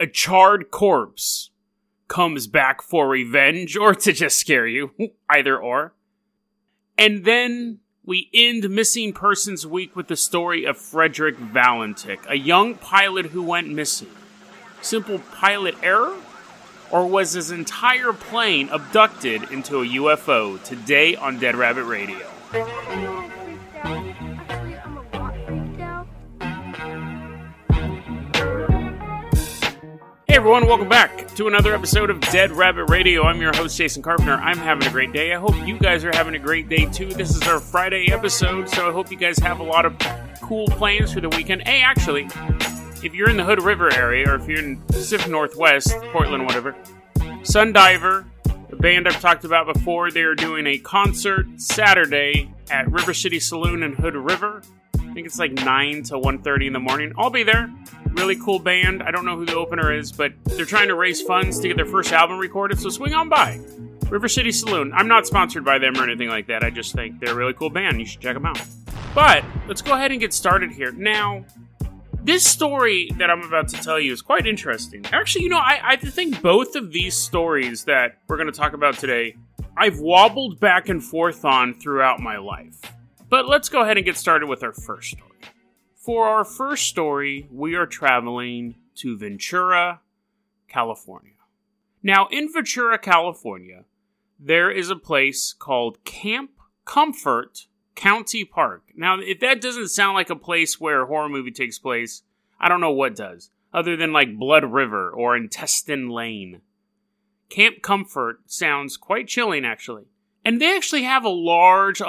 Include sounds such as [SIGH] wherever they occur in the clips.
a charred corpse comes back for revenge or to just scare you, [LAUGHS] either or. And then we end Missing Persons Week with the story of Frederick Valentich, a young pilot who went missing. Simple pilot error? Or was his entire plane abducted into a UFO today on Dead Rabbit Radio? Everyone, welcome back to another episode of Dead Rabbit Radio. I'm your host, Jason Carpenter. I'm having a great day. I hope you guys are having a great day too. This is our Friday episode, so I hope you guys have a lot of cool plans for the weekend. Hey, actually, if you're in the Hood River area or if you're in Pacific Northwest, Portland, whatever, Sundiver, the band I've talked about before, they are doing a concert Saturday at River City Saloon in Hood River. I think it's like 9 to 1.30 in the morning. I'll be there. Really cool band. I don't know who the opener is, but they're trying to raise funds to get their first album recorded, so swing on by. River City Saloon. I'm not sponsored by them or anything like that. I just think they're a really cool band. You should check them out. But let's go ahead and get started here. Now, this story that I'm about to tell you is quite interesting. Actually, you know, I, I think both of these stories that we're going to talk about today, I've wobbled back and forth on throughout my life. But let's go ahead and get started with our first story. For our first story, we are traveling to Ventura, California. Now, in Ventura, California, there is a place called Camp Comfort County Park. Now, if that doesn't sound like a place where a horror movie takes place, I don't know what does, other than like Blood River or Intestine Lane. Camp Comfort sounds quite chilling, actually. And they actually have a large,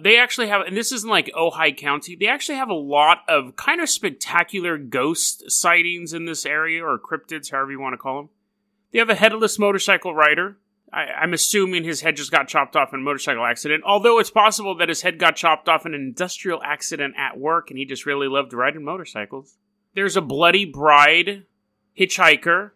they actually have, and this isn't like Ojai County, they actually have a lot of kind of spectacular ghost sightings in this area, or cryptids, however you want to call them. They have a headless motorcycle rider. I, I'm assuming his head just got chopped off in a motorcycle accident, although it's possible that his head got chopped off in an industrial accident at work and he just really loved riding motorcycles. There's a bloody bride hitchhiker,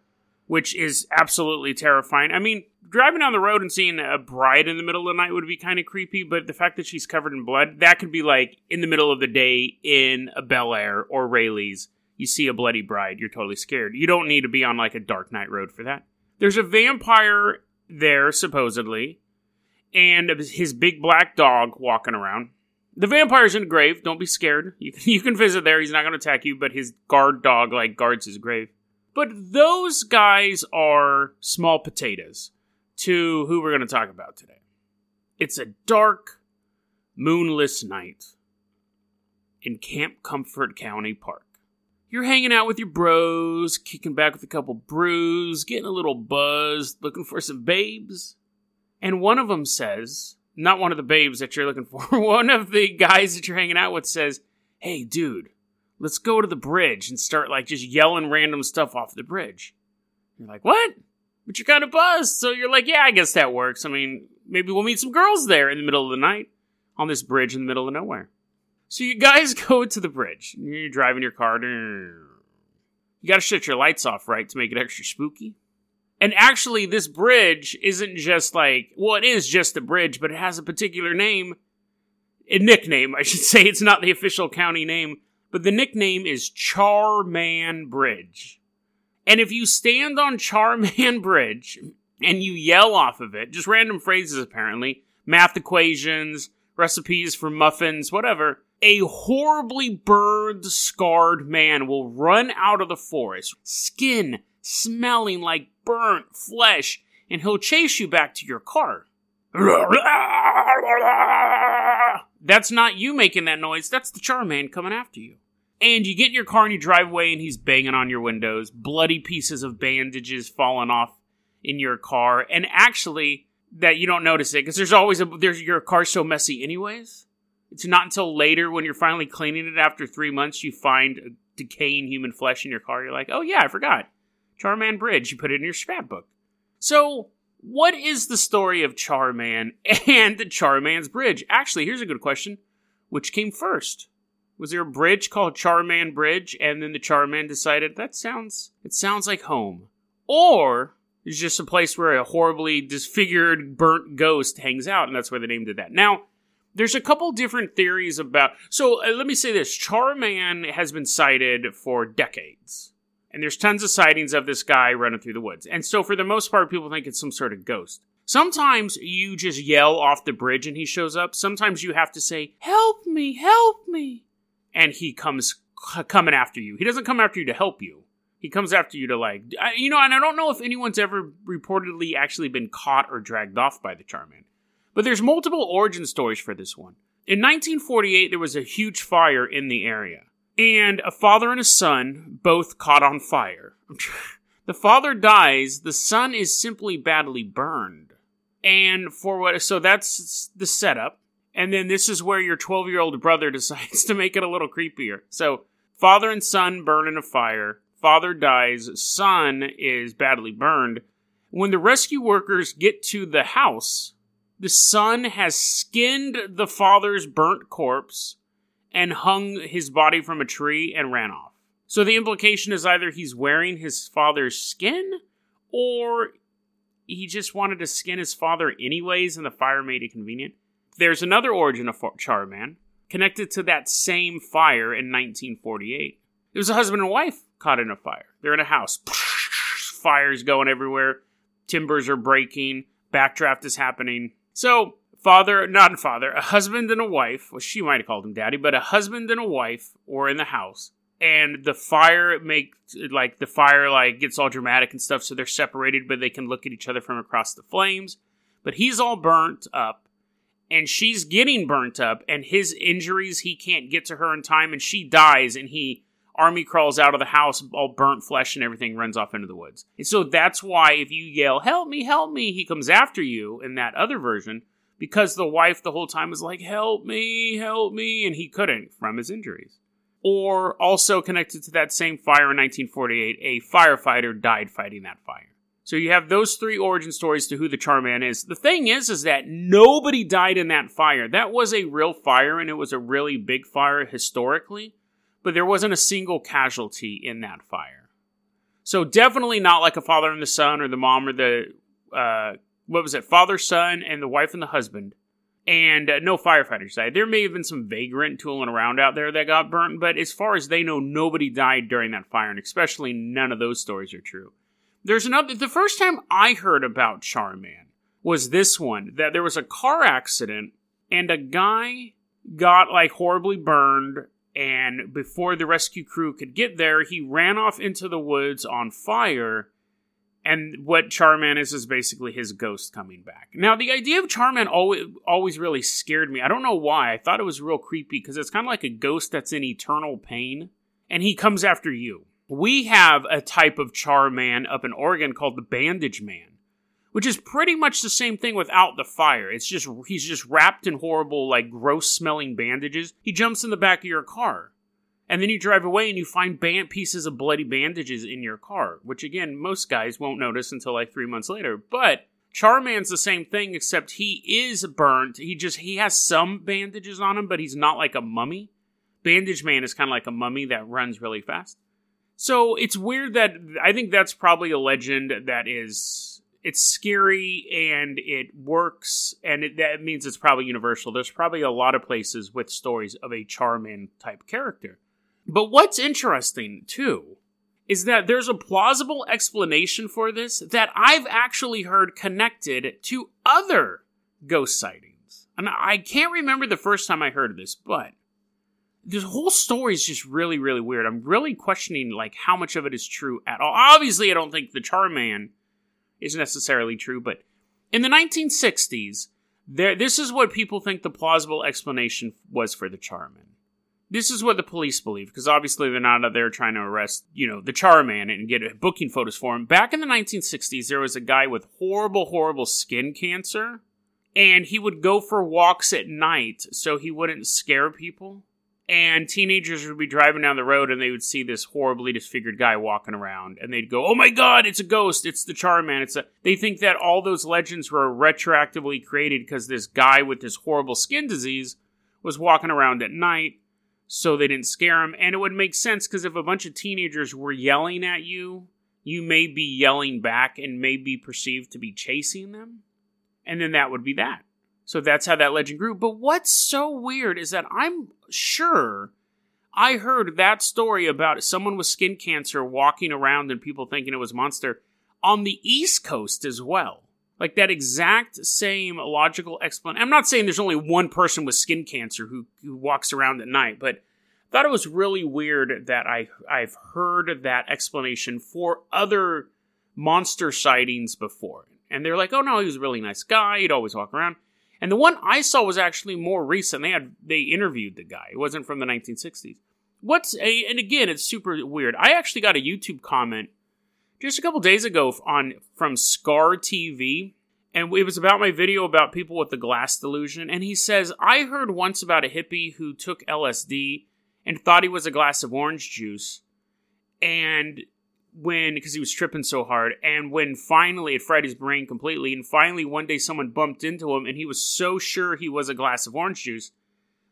which is absolutely terrifying. I mean, driving down the road and seeing a bride in the middle of the night would be kind of creepy, but the fact that she's covered in blood, that could be like in the middle of the day in a Bel Air or Rayleigh's. You see a bloody bride, you're totally scared. You don't need to be on like a dark night road for that. There's a vampire there, supposedly, and his big black dog walking around. The vampire's in a grave. Don't be scared. You [LAUGHS] you can visit there. He's not going to attack you, but his guard dog like guards his grave. But those guys are small potatoes to who we're going to talk about today. It's a dark, moonless night in Camp Comfort County Park. You're hanging out with your bros, kicking back with a couple brews, getting a little buzzed, looking for some babes. And one of them says, not one of the babes that you're looking for, [LAUGHS] one of the guys that you're hanging out with says, Hey, dude, let's go to the bridge and start like just yelling random stuff off the bridge. You're like, What? But you're kind of buzzed. So you're like, Yeah, I guess that works. I mean, maybe we'll meet some girls there in the middle of the night on this bridge in the middle of nowhere. So you guys [LAUGHS] go to the bridge. You're driving your car. You gotta shut your lights off, right, to make it extra spooky. And actually, this bridge isn't just like, well, it is just a bridge, but it has a particular name. A nickname, I should [LAUGHS] say. It's not the official county name, but the nickname is Charman Bridge. And if you stand on Charman [LAUGHS] Bridge and you yell off of it, just random phrases apparently, math equations, recipes for muffins, whatever, a horribly burned, scarred man will run out of the forest, skin smelling like burnt flesh, and he'll chase you back to your car. [LAUGHS] That's not you making that noise, that's the Charman coming after you. And you get in your car and you drive away, and he's banging on your windows, bloody pieces of bandages falling off in your car, and actually, that you don't notice it because there's always a there's your car's so messy anyways. It's not until later when you're finally cleaning it after three months you find decaying human flesh in your car. You're like, oh yeah, I forgot. Charman Bridge. You put it in your scrapbook. So, what is the story of Charman [LAUGHS] and the Charman's Bridge? Actually, here's a good question. Which came first? Was there a bridge called Charman Bridge and then the Charman decided that sounds it sounds like home? Or it's just a place where a horribly disfigured burnt ghost hangs out and that's why they named it that. Now, there's a couple different theories about so uh, let me say this charman has been cited for decades And there's tons of sightings of this guy running through the woods. And so, for the most part, people think it's some sort of ghost. Sometimes you just yell off the bridge and he shows up. Sometimes you have to say, Help me, help me. And he comes c- coming after you. He doesn't come after you to help you. He comes after you to, like, I- you know, and I don't know if anyone's ever reportedly actually been caught or dragged off by the Charman. But there's multiple origin stories for this one. In 1948, there was a huge fire in the area, and a father and a son both caught on fire. [LAUGHS] the father dies, the son is simply badly burned. And for what, so that's the setup. And then this is where your 12 year old brother [LAUGHS] decides to make it a little creepier. So, father and son burn in a fire. Father dies. Son is badly burned. When the rescue workers get to the house, the son has skinned the father's burnt corpse and hung his body from a tree and ran off. So the implication is either he's wearing his father's skin or he just wanted to skin his father anyways and the fire made it convenient. There's another origin of Charman connected to that same fire in 1948. It was a husband and wife caught in a fire. They're in a house. [LAUGHS] Fires going everywhere. Timbers are breaking. Backdraft is happening. So, father, not father, a husband and a wife, well, she might have called him daddy, but a husband and a wife were in the house. And the fire make like the fire like gets all dramatic and stuff, so they're separated, but they can look at each other from across the flames. But he's all burnt up, and she's getting burnt up, and his injuries he can't get to her in time, and she dies, and he army crawls out of the house, all burnt flesh and everything, runs off into the woods. And so that's why if you yell, Help me, help me, he comes after you in that other version, because the wife the whole time is like, Help me, help me, and he couldn't from his injuries. Or also connected to that same fire in 1948, a firefighter died fighting that fire. So you have those three origin stories to who the Charman is. The thing is, is that nobody died in that fire. That was a real fire, and it was a really big fire historically but there wasn't a single casualty in that fire. So definitely not like a father and the son, or the mom, or the uh, what was it, father, son, and the wife and the husband, and uh, no firefighters died. There may have been some vagrant tooling around out there that got burnt, but as far as they know, nobody died during that fire, and especially none of those stories are true. There's another. The first time I heard about Charman was this one that there was a car accident and a guy got like horribly burned and before the rescue crew could get there, he ran off into the woods on fire. And what Charman is is basically his ghost coming back. Now, the idea of Charman always always really scared me. I don't know why. I thought it was real creepy because it's kind of like a ghost that's in eternal pain, and he comes after you. We have a type of char man up in Oregon called the Bandage Man which is pretty much the same thing without the fire. It's just he's just wrapped in horrible, like gross smelling bandages. He jumps in the back of your car. And then you drive away and you find band pieces of bloody bandages in your car, which again, most guys won't notice until like three months later. But Charman's the same thing, except he is burnt. He just he has some bandages on him, but he's not like a mummy. Bandage Man is kind of like a mummy that runs really fast. So it's weird that I think that's probably a legend that is it's scary and it works, and it, that means it's probably universal. There's probably a lot of places with stories of a Charman type character. But what's interesting, too, is that there's a plausible explanation for this that I've actually heard connected to other ghost sightings. And I can't remember the first time I heard this, but this whole story is just really, really weird. I'm really questioning like how much of it is true at all. Obviously, I don't think the Charman is necessarily true, but in the 1960s, there this is what people think the plausible explanation was for the Charman. This is what the police believe, because obviously they're not out there trying to arrest, you know, the Charman and get booking photos for him. Back in the 1960s, there was a guy with horrible, horrible skin cancer, and he would go for walks at night so he wouldn't scare people and teenagers would be driving down the road and they would see this horribly disfigured guy walking around and they'd go oh my god it's a ghost. It's the charman it's a they think that all those legends were retroactively created because this guy with this horrible skin disease was walking around at night so they didn't scare him. And it would make sense because if a bunch of teenagers were yelling at you you may be yelling back and may be perceived to be chasing them and then that would be that so that's how that legend grew. But what's so weird is that I'm sure I heard that story about someone with skin cancer walking around and people thinking it was monster on the East Coast as well. Like that exact same logical explanation. I'm not saying there's only one person with skin cancer who, who walks around at night, but I thought it was really weird that I I've heard that explanation for other monster sightings before. And they're like, "Oh no, he was a really nice guy. He'd always walk around." And the one I saw was actually more recent. They had they interviewed the guy. It wasn't from the 1960s. What's a and again, it's super weird. I actually got a YouTube comment just a couple days ago on from Scar TV, and it was about my video about people with the glass delusion. And he says, I heard once about a hippie who took LSD and thought he was a glass of orange juice, and when because he was tripping so hard, and when finally it fried his brain completely, and finally one day someone bumped into him, and he was so sure he was a glass of orange juice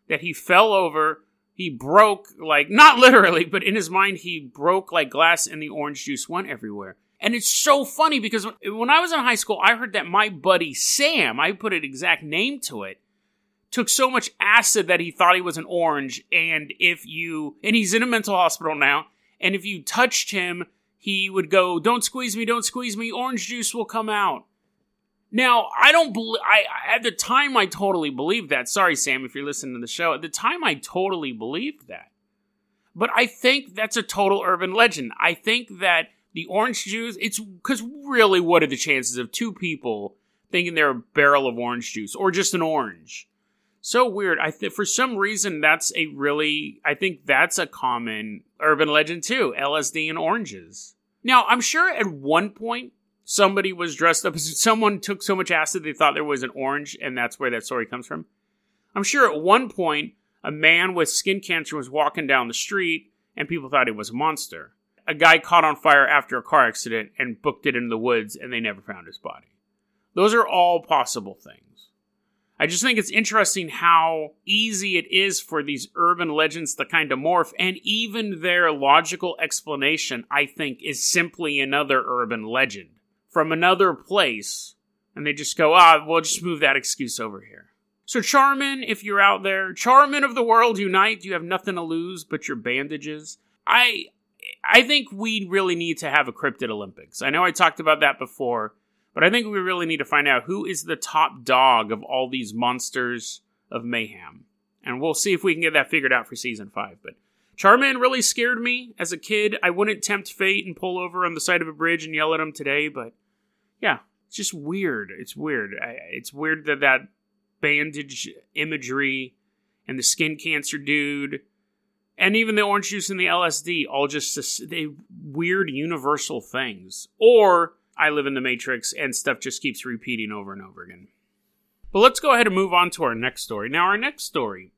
that he fell over he broke like [LAUGHS] not literally but in his mind he broke like glass and the orange juice went everywhere. And it's so funny because when i was in high school i heard that my buddy sam i put an exact name to it took so much acid that he thought he was an orange and if you and he's in a mental hospital now and if you touched him he would go don't squeeze me don't squeeze me orange juice will come out now, I don't believe. I at the time I totally believed that. Sorry, Sam, if you're listening to the show. At the time, I totally believed that. But I think that's a total urban legend. I think that the orange juice. It's because really, what are the chances of two people thinking they're a barrel of orange juice or just an orange? So weird. I think for some reason that's a really. I think that's a common urban legend too. LSD and oranges. Now, I'm sure at one point somebody was dressed up as someone took so much acid they thought there was an orange, and that's where that story comes from. I'm sure at one point a man with skin cancer was walking down the street and people thought he was a monster. A guy caught on fire after a car accident and booked it into the woods and they never found his body. Those are all possible things. I just think it's interesting how easy it is for these urban legends to kind of morph, and even their logical explanation, I think, is simply another urban legend from another place, and they just go, ah, we'll just move that excuse over here. So, Charman, if you're out there, Charman of the world, unite. You have nothing to lose but your bandages. I, I think we really need to have a cryptid Olympics. I know I talked about that before, but I think we really need to find out who is the top dog of all these monsters of mayhem. And we'll see if we can get that figured out for season five. But Charman really scared me as a kid. I wouldn't tempt fate and pull over on the side of a bridge and yell at him today, but yeah, it's just weird. It's weird. It's weird that that bandage imagery and the skin cancer dude and even the orange juice and the LSD all just they weird universal things. Or I live in the matrix and stuff just keeps repeating over and over again. But let's go ahead and move on to our next story. Now our next story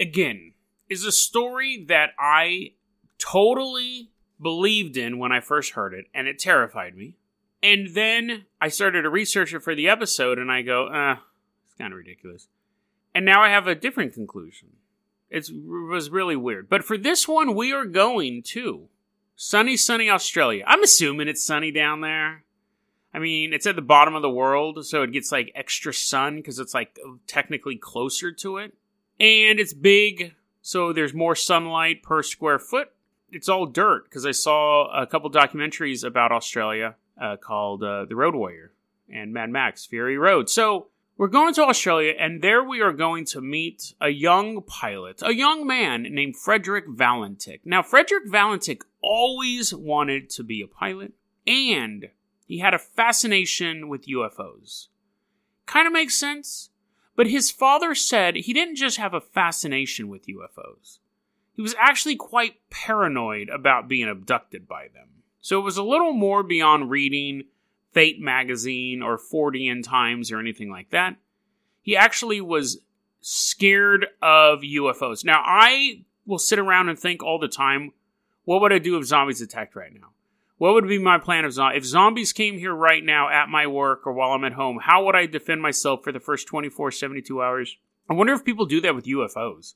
again is a story that I totally believed in when I first heard it and it terrified me. And then I started to research it for the episode, and I go, uh, it's kind of ridiculous. And now I have a different conclusion. It's, it was really weird. But for this one, we are going to sunny, sunny Australia. I'm assuming it's sunny down there. I mean, it's at the bottom of the world, so it gets like extra sun because it's like technically closer to it. And it's big, so there's more sunlight per square foot. It's all dirt because I saw a couple documentaries about Australia uh, called uh, The Road Warrior and Mad Max Fury Road. So we're going to Australia, and there we are going to meet a young pilot, a young man named Frederick Valentich. Now, Frederick Valentich always wanted to be a pilot, and he had a fascination with UFOs. Kind of makes sense, but his father said he didn't just have a fascination with UFOs. He was actually quite paranoid about being abducted by them. So it was a little more beyond reading Fate magazine or Fortean Times or anything like that. He actually was scared of UFOs. Now, I will sit around and think all the time, what would I do if zombies attacked right now? What would be my plan of zombies? If zombies came here right now at my work or while I'm at home, how would I defend myself for the first 24, 72 hours? I wonder if people do that with UFOs.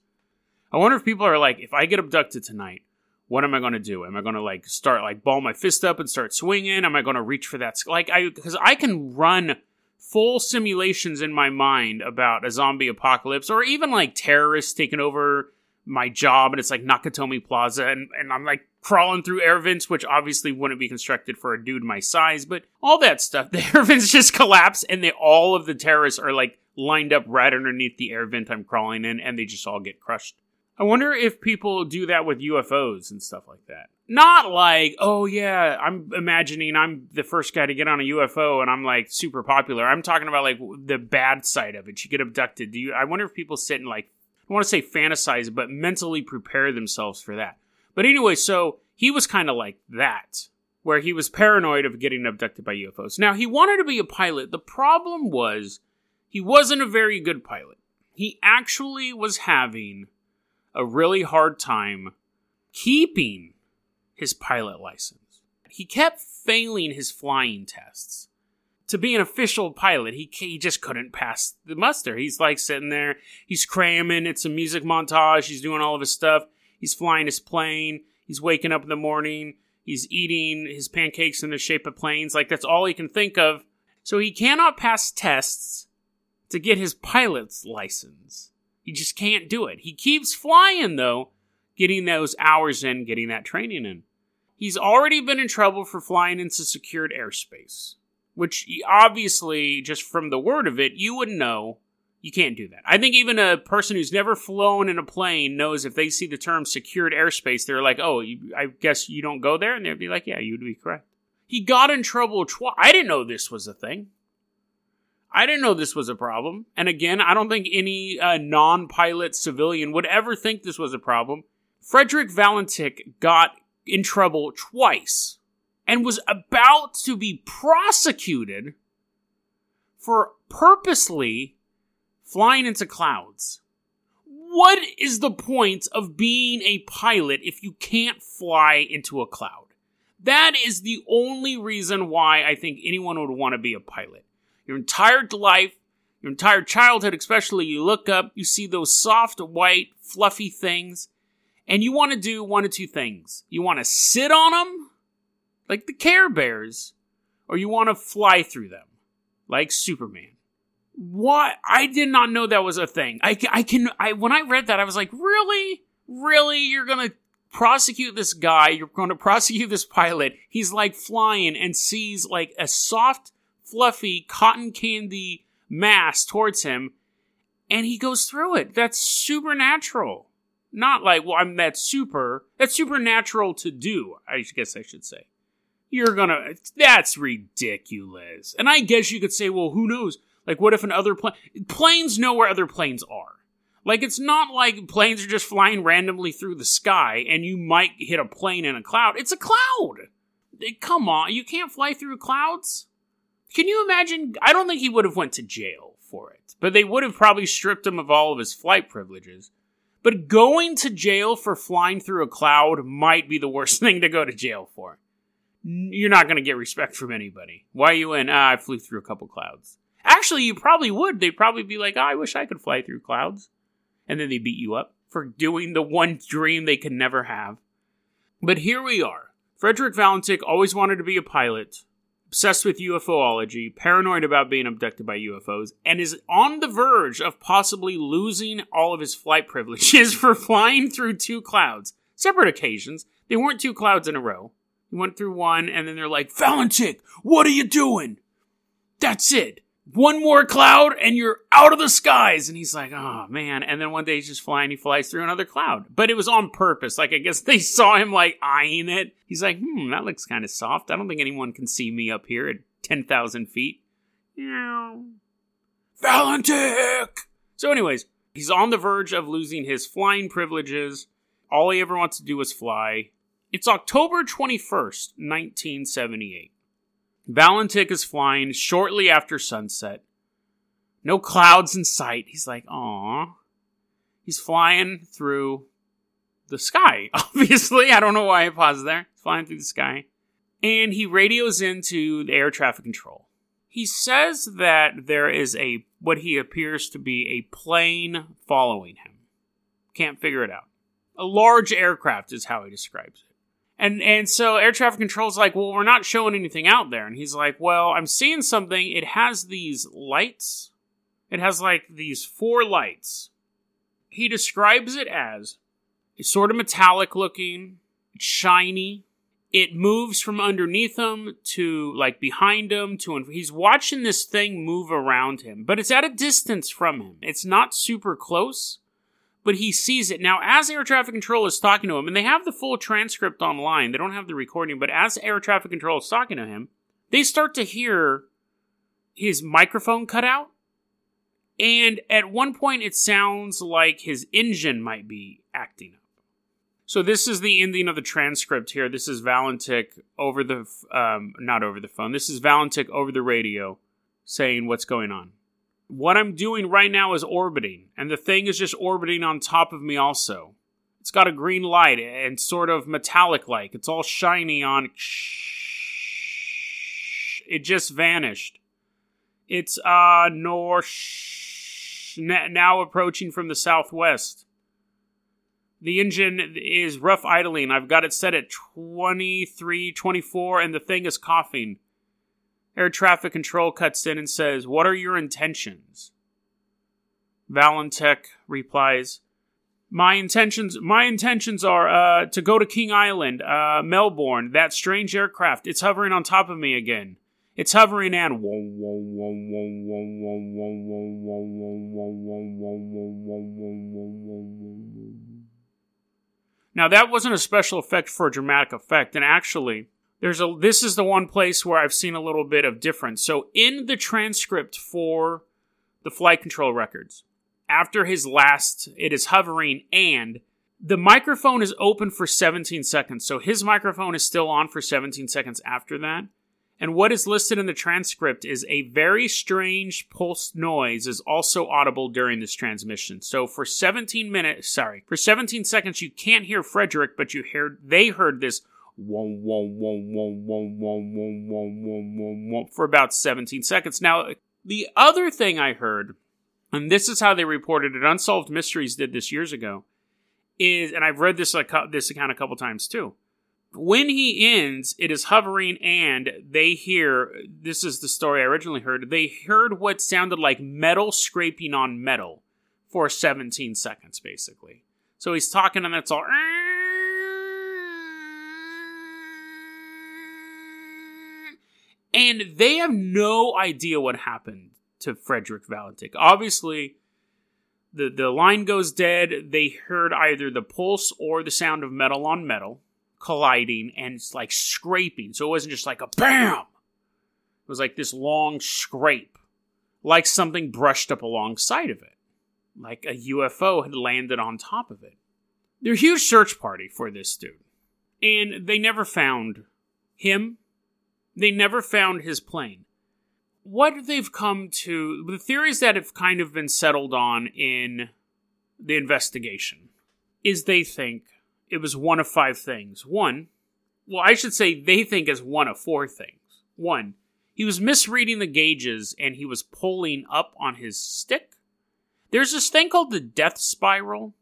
I wonder if people are like, if I get abducted tonight, what am I going to do? Am I going to like start like ball my fist up and start swinging? Am I going to reach for that? Like I, because I can run full simulations in my mind about a zombie apocalypse or even like terrorists taking over my job, and it's like Nakatomi Plaza, and, and I'm like crawling through air vents, which obviously wouldn't be constructed for a dude my size, but all that stuff. [LAUGHS] The air vents just collapse, and they all of the terrorists are like lined up right underneath the air vent I'm crawling in, and they just all get crushed. I wonder if people do that with UFOs and stuff like that. Not like, oh yeah, I'm imagining I'm the first guy to get on a UFO and I'm like super popular. I'm talking about like the bad side of it. You get abducted. Do you? I wonder if people sit and like, I want to say fantasize, but mentally prepare themselves for that. But anyway, so he was kind of like that, where he was paranoid of getting abducted by UFOs. Now he wanted to be a pilot. The problem was he wasn't a very good pilot. He actually was having a really hard time keeping his pilot license. He kept failing his flying tests. To be an official pilot, he, he just couldn't pass the muster. He's like sitting there, he's cramming, it's a music montage, he's doing all of his stuff, he's flying his plane, he's waking up in the morning, he's eating his pancakes in the shape of planes, like that's all he can think of. So he cannot pass tests to get his pilot's license. He just can't do it. He keeps flying, though, getting those hours in, getting that training in. He's already been in trouble for flying into secured airspace, which obviously, just from the word of it, you wouldn't know you can't do that. I think even a person who's never flown in a plane knows if they see the term secured airspace, they're like, oh, I guess you don't go there? And they'd be like, yeah, you'd be correct. He got in trouble twice. I didn't know this was a thing. I didn't know this was a problem. And again, I don't think any uh, non pilot civilian would ever think this was a problem. Frederick Valentich got in trouble twice and was about to be prosecuted for purposely flying into clouds. What is the point of being a pilot if you can't fly into a cloud? That is the only reason why I think anyone would want to be a pilot your entire life, your entire childhood, especially, you look up, you see those soft, white, fluffy things, and you want to do one of two things. You want to sit on them, like the Care Bears, or you want to fly through them, like Superman. What? I did not know that was a thing. I, I can, I, when I read that, I was like, really? Really? You're gonna prosecute this guy? You're gonna prosecute this pilot? He's like flying and sees like a soft, fluffy cotton candy mass towards him, and he goes through it. That's supernatural. Not like, well, I'm that super. That's supernatural to do, I guess I should say. You're gonna. That's ridiculous. And I guess you could say, well, who knows? Like, what if an other plane. Planes know where other planes are. Like, it's not like planes are just flying randomly through the sky and you might hit a plane in a cloud. It's a cloud! Come on, you can't fly through clouds? Can you imagine? I don't think he would have went to jail for it, but they would have probably stripped him of all of his flight privileges. But going to jail for flying through a cloud might be the worst [LAUGHS] thing to go to jail for. You're not going to get respect from anybody. Why you in? Ah, I flew through a couple clouds. Actually, you probably would. They'd probably be like, oh, I wish I could fly through clouds. And then they beat you up for doing the one dream they could never have. But here we are. Frederick Valentich always wanted to be a pilot obsessed with UFOlogy, paranoid about being abducted by UFOs, and is on the verge of possibly losing all of his flight privileges [LAUGHS] for flying through two clouds. Separate occasions. They weren't two clouds in a row. He went through one, and then they're like, Valentich, what are you doing? That's it one more cloud and you're out of the skies. And he's like, oh man. And then one day he's just flying, he flies through another cloud. But it was on purpose. Like, I guess they [LAUGHS] saw him like eyeing it. He's like, hmm, that looks kind of soft. I don't think anyone can see me up here at 10,000 feet. Valentich! So, anyways, he's on the verge of losing his flying privileges. All he ever wants to do is fly. It's October 21st, 1978. Valentich is flying shortly after sunset. No clouds in sight. He's like, "Aw." He's flying through the sky. [LAUGHS] Obviously, I don't know why I paused there. He's flying through the sky, and he radios into the air traffic control. He says that there is a what he appears to be a plane following him. Can't figure it out. A large aircraft is how he describes it. And and so air traffic control's like, well, we're not showing anything out there. And he's like, well, I'm seeing something. It has these lights. It has like these four lights. He describes it as sort of metallic looking, shiny. It moves from underneath him to like behind him to he's watching this thing move around him, but it's at a distance from him. It's not super close, but he sees it. Now, as air traffic control is talking to him, and they have the full transcript online, they don't have the recording, but as air traffic control is talking to him, they start to hear his microphone cut out. And at one point, it sounds like his engine might be acting up. So this is the ending of the transcript here. This is Valentich over the, um, not over the phone. This is Valentich over the radio saying what's going on. What I'm doing right now is orbiting, and the thing is just orbiting on top of me also. It's got a green light and sort of metallic like. It's all shiny on. It just vanished. It's uh north now approaching from the southwest. The engine is rough idling. I've got it set at 23, 24, and the thing is coughing. Air traffic control cuts in and says, What are your intentions? Valentich replies, my intentions, my intentions are uh, to go to King Island, uh, Melbourne. That strange aircraft. It's hovering on top of me again. It's hovering and now that wasn't a special effect for a dramatic effect, and actually, there's a this is the one place where I've seen a little bit of difference. So in the transcript for the flight control records, after his last, it is hovering and the microphone is open for 17 seconds. So his microphone is still on for 17 seconds after that. And what is listed in the transcript is a very strange pulse noise is also audible during this transmission. So for 17 minutes, sorry, for 17 seconds, you can't hear Frederick, but you heard, they heard this for about 17 seconds. Now, the other thing I heard, and this is how they reported it, Unsolved Mysteries did this years ago, is, and I've read this, this account a couple times too. When he ends, it is hovering, and they hear this is the story I originally heard. They heard what sounded like metal scraping on metal for 17 seconds, basically. So he's talking, and it's all And they have no idea what happened to Frederick Valentich. Obviously, the, the line goes dead. They heard either the pulse or the sound of metal on metal colliding and it's like scraping. So it wasn't just like a BAM! It was like this long scrape, like something brushed up alongside of it, like a UFO had landed on top of it. They're a huge search party for this dude. And they never found him they never found his plane. What they've come to, the theories that have kind of been settled on in the investigation, is they think it was one of five things. One, well, I should say they think as one of four things. One, he was misreading the gauges and he was pulling up on his stick. There's this thing called the death spiral,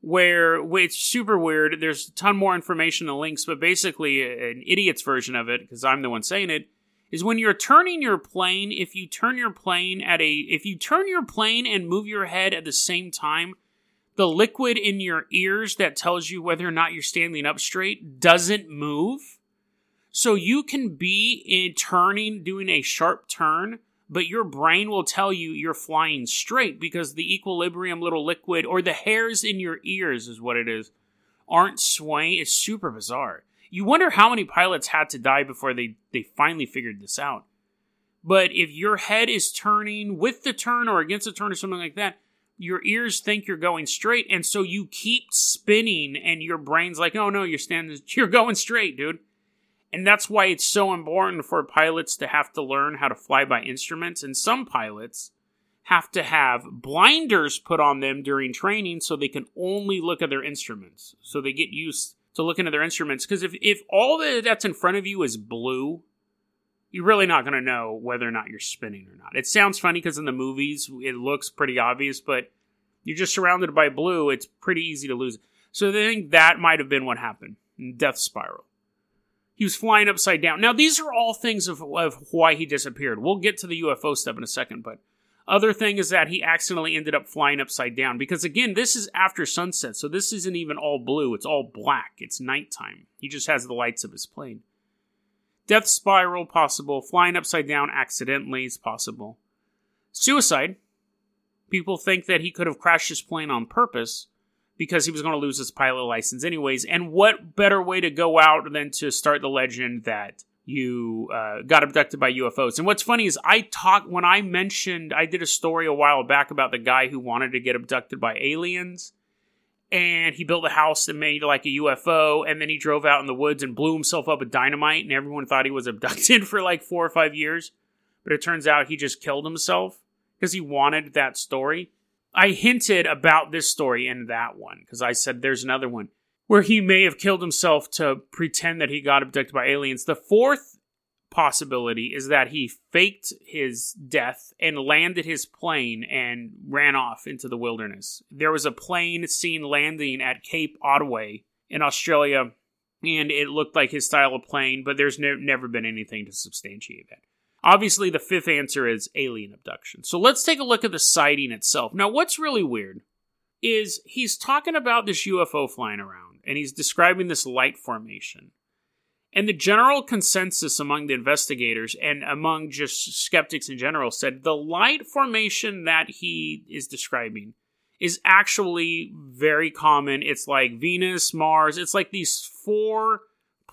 where it's super weird. There's a ton more information and links, but basically, an idiot's version of it, because I'm the one saying it, is when you're turning your plane. If you turn your plane at a, if you turn your plane and move your head at the same time, the liquid in your ears that tells you whether or not you're standing up straight doesn't move. So you can be in turning, doing a sharp turn, but your brain will tell you you're flying straight because the equilibrium little liquid or the hairs in your ears is what it is aren't swaying. It's super bizarre. You wonder how many pilots had to die before they, they finally figured this out. But if your head is turning with the turn or against the turn or something like that, your ears think you're going straight, and so you keep spinning, and your brain's like, "Oh no, you're standing, you're going straight, dude." And that's why it's so important for pilots to have to learn how to fly by instruments. And some pilots have to have blinders put on them during training so they can only look at their instruments. So they get used to looking at their instruments. Because if, if all that's in front of you is blue, you're really not going to know whether or not you're spinning or not. It sounds funny because in the movies it looks pretty obvious, but you're just surrounded by blue. It's pretty easy to lose. So I think that might have been what happened. Death Spiral. He was flying upside down. Now, these are all things of, of why he disappeared. We'll get to the UFO stuff in a second, but Other thing is that he accidentally ended up flying upside down because again, this is after sunset, so this isn't even all blue. It's all black. It's nighttime. He just has the lights of his plane. Death spiral possible. Flying upside down accidentally is possible. Suicide. People think that he could have crashed his plane on purpose because he was going to lose his pilot license anyways. And what better way to go out than to start the legend that you uh, got abducted by UFOs. And what's funny is I talked when I mentioned I did a story a while back about the guy who wanted to get abducted by aliens, and he built a house and made like a UFO, and then he drove out in the woods and blew himself up with dynamite, and everyone thought he was [LAUGHS] abducted for like four or five years. But it turns out he just killed himself because he wanted that story. I hinted about this story in that one because I said there's another one where he may have killed himself to pretend that he got abducted by aliens. The fourth possibility is that he faked his death and landed his plane and ran off into the wilderness. There was a plane seen landing at Cape Otway in Australia, and it looked like his style of plane, but there's ne- never been anything to substantiate that. Obviously, the fifth answer is alien abduction. So let's take a look at the sighting itself. Now, what's really weird is he's talking about this UFO flying around and he's describing this light formation. And the general consensus among the investigators and among just skeptics in general said the light formation that he is describing is actually very common. It's like Venus, Mars, it's like these four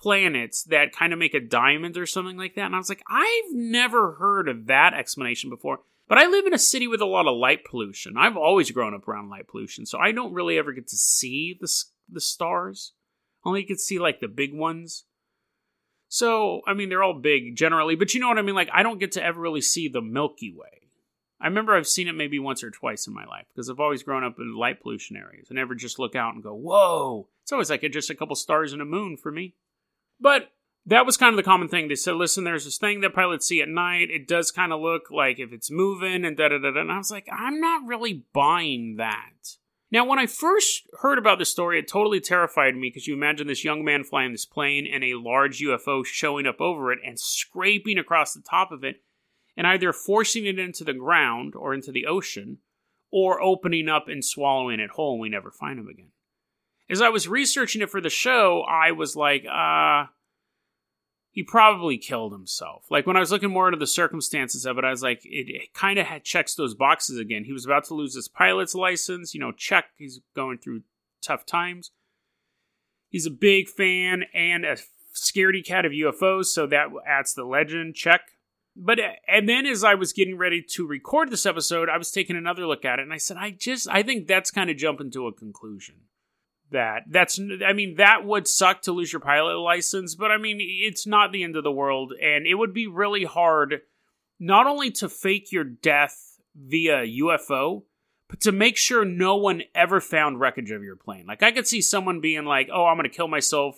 planets that kind of make a diamond or something like that. And I was like, I've never heard of that explanation before. But I live in a city with a lot of light pollution. I've always grown up around light pollution, so I don't really ever get to see the the stars. Only you could see like the big ones. So, I mean, they're all big generally, but you know what I mean? Like, I don't get to ever really see the Milky Way. I remember I've seen it maybe once or twice in my life because I've always grown up in light pollution areas. I never just look out and go, whoa. It's always like just a couple stars and a moon for me. But that was kind of the common thing. They said, listen, there's this thing that pilots see at night. It does kind of look like if it's moving and da da da. And I was like, I'm not really buying that. Now, when I first heard about this story, it totally terrified me because you imagine this young man flying this plane and a large UFO showing up over it and scraping across the top of it and either forcing it into the ground or into the ocean or opening up and swallowing it whole and we never find him again. As I was researching it for the show, I was like, uh, he probably killed himself. Like when I was looking more into the circumstances of it, I was like, it, it kind of checks those boxes again. He was about to lose his pilot's license, you know, check. He's going through tough times. He's a big fan and a scaredy cat of UFOs, so that adds the legend. Check. But and then as I was getting ready to record this episode, I was taking another look at it, and I said, I just I think that's kind of jumping to a conclusion that. That's I mean that would suck to lose your pilot license, but I mean it's not the end of the world and it would be really hard not only to fake your death via UFO, but to make sure no one ever found wreckage of your plane. Like I could see someone being like, "Oh, I'm going to kill myself.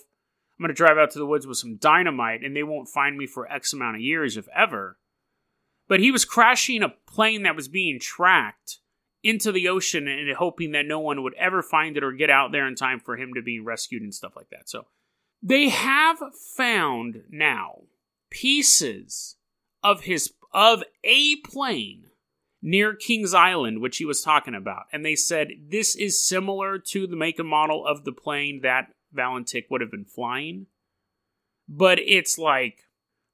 I'm going to drive out to the woods with some dynamite and they won't find me for X amount of years if ever." But he was crashing a plane that was being tracked into the ocean and hoping that no one would ever find it or get out there in time for him to be rescued and stuff like that. So they have found now pieces of his of a plane near Kings Island, which he was talking about, and they said this is similar to the make and model of the plane that Valentich would have been flying, but it's like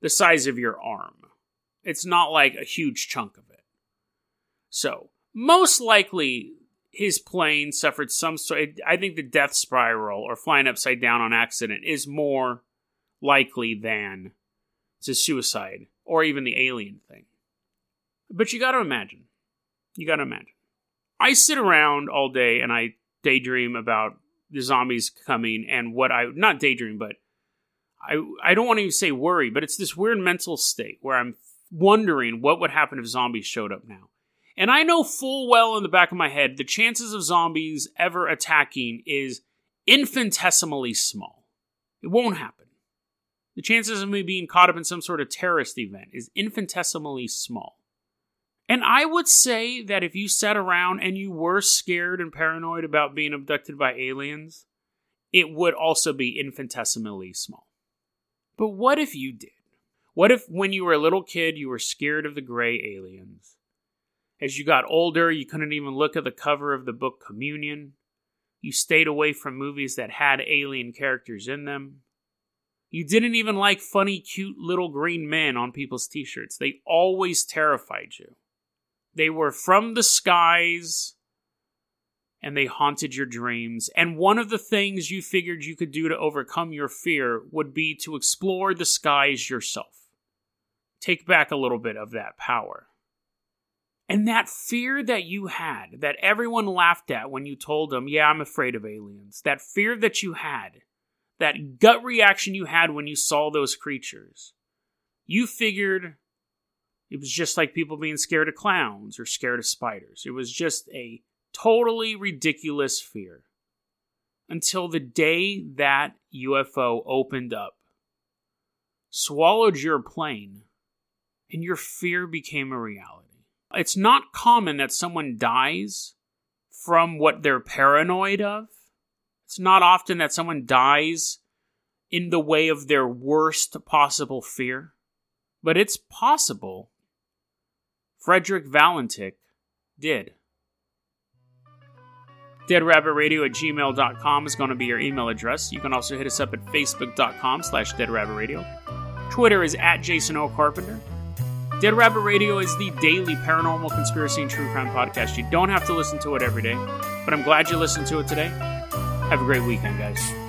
the size of your arm. It's not like a huge chunk of it. So most likely his plane suffered some sort I think the death spiral or flying upside down on accident is more likely than to suicide or even the alien thing. But you got to imagine. You got to imagine. I sit around all day and I daydream about the zombies coming and what I not daydream but I I don't want to even say worry, but it's this weird mental state where I'm wondering what would happen if zombies showed up now. And I know full well in the back of my head the chances of zombies ever attacking is infinitesimally small. It won't happen. The chances of me being caught up in some sort of terrorist event is infinitesimally small. And I would say that if you sat around and you were scared and paranoid about being abducted by aliens, it would also be infinitesimally small. But what if you did? What if when you were a little kid you were scared of the gray aliens? As you got older, you couldn't even look at the cover of the book Communion. You stayed away from movies that had alien characters in them. You didn't even like funny, cute little green men on people's t shirts. They always terrified you. They were from the skies and they haunted your dreams. And one of the things you figured you could do to overcome your fear would be to explore the skies yourself. Take back a little bit of that power. And that fear that you had, that everyone laughed at when you told them, Yeah, I'm afraid of aliens, that fear that you had, that gut reaction you had when you saw those creatures, you figured it was just like people being scared of clowns or scared of spiders. It was just a totally ridiculous fear. Until the day that UFO opened up, swallowed your plane, and your fear became a reality. It's not common that someone dies from what they're paranoid of. It's not often that someone dies in the way of their worst possible fear, but it's possible. Frederick Valentich did. DeadRabbitRadio at gmail.com is going to be your email address. You can also hit us up at facebook.com slash deadrabbitradio. Twitter is at Jason O. Carpenter. Dead Rabbit Radio is the daily paranormal conspiracy and true crime podcast. You don't have to listen to it every day, but I'm glad you listened to it today. Have a great weekend, guys.